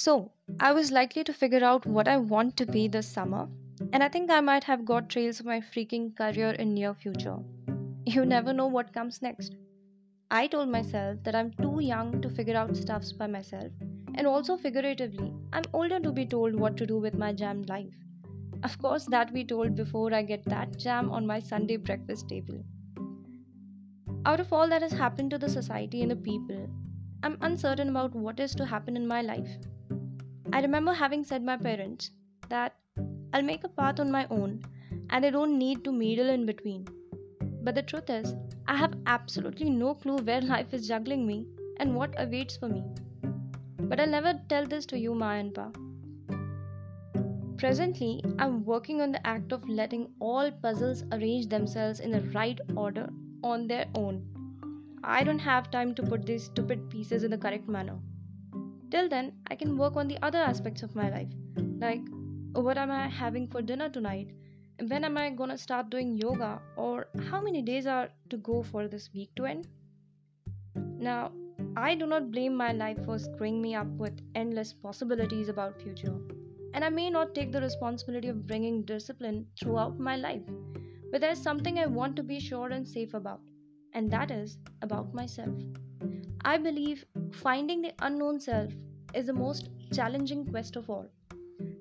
So, I was likely to figure out what I want to be this summer, and I think I might have got trails of my freaking career in near future. You never know what comes next. I told myself that I'm too young to figure out stuffs by myself, and also figuratively, I'm older to be told what to do with my jammed life. Of course, that we told before I get that jam on my Sunday breakfast table. Out of all that has happened to the society and the people, I'm uncertain about what is to happen in my life. I remember having said my parents that I'll make a path on my own and they don't need to meddle in between. But the truth is, I have absolutely no clue where life is juggling me and what awaits for me. But I'll never tell this to you, Ma and Pa. Presently, I'm working on the act of letting all puzzles arrange themselves in the right order on their own. I don't have time to put these stupid pieces in the correct manner. Till then, I can work on the other aspects of my life, like what am I having for dinner tonight? When am I gonna start doing yoga? Or how many days are to go for this week to end? Now, I do not blame my life for screwing me up with endless possibilities about future. And I may not take the responsibility of bringing discipline throughout my life. But there's something I want to be sure and safe about, and that is about myself. I believe finding the unknown self is the most challenging quest of all.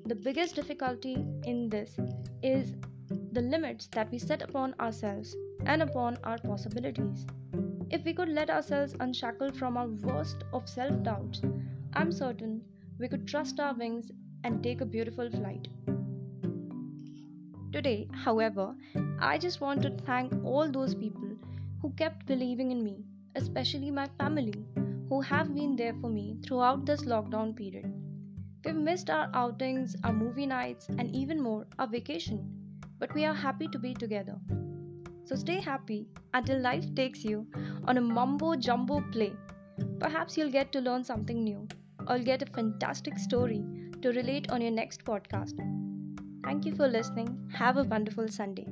The biggest difficulty in this is the limits that we set upon ourselves and upon our possibilities. If we could let ourselves unshackle from our worst of self doubts, I'm certain we could trust our wings and take a beautiful flight. Today, however, I just want to thank all those people who kept believing in me, especially my family, who have been there for me throughout this lockdown period. We've missed our outings, our movie nights, and even more, our vacation, but we are happy to be together. So stay happy until life takes you on a mumbo jumbo play. Perhaps you'll get to learn something new, or get a fantastic story to relate on your next podcast. Thank you for listening. Have a wonderful Sunday.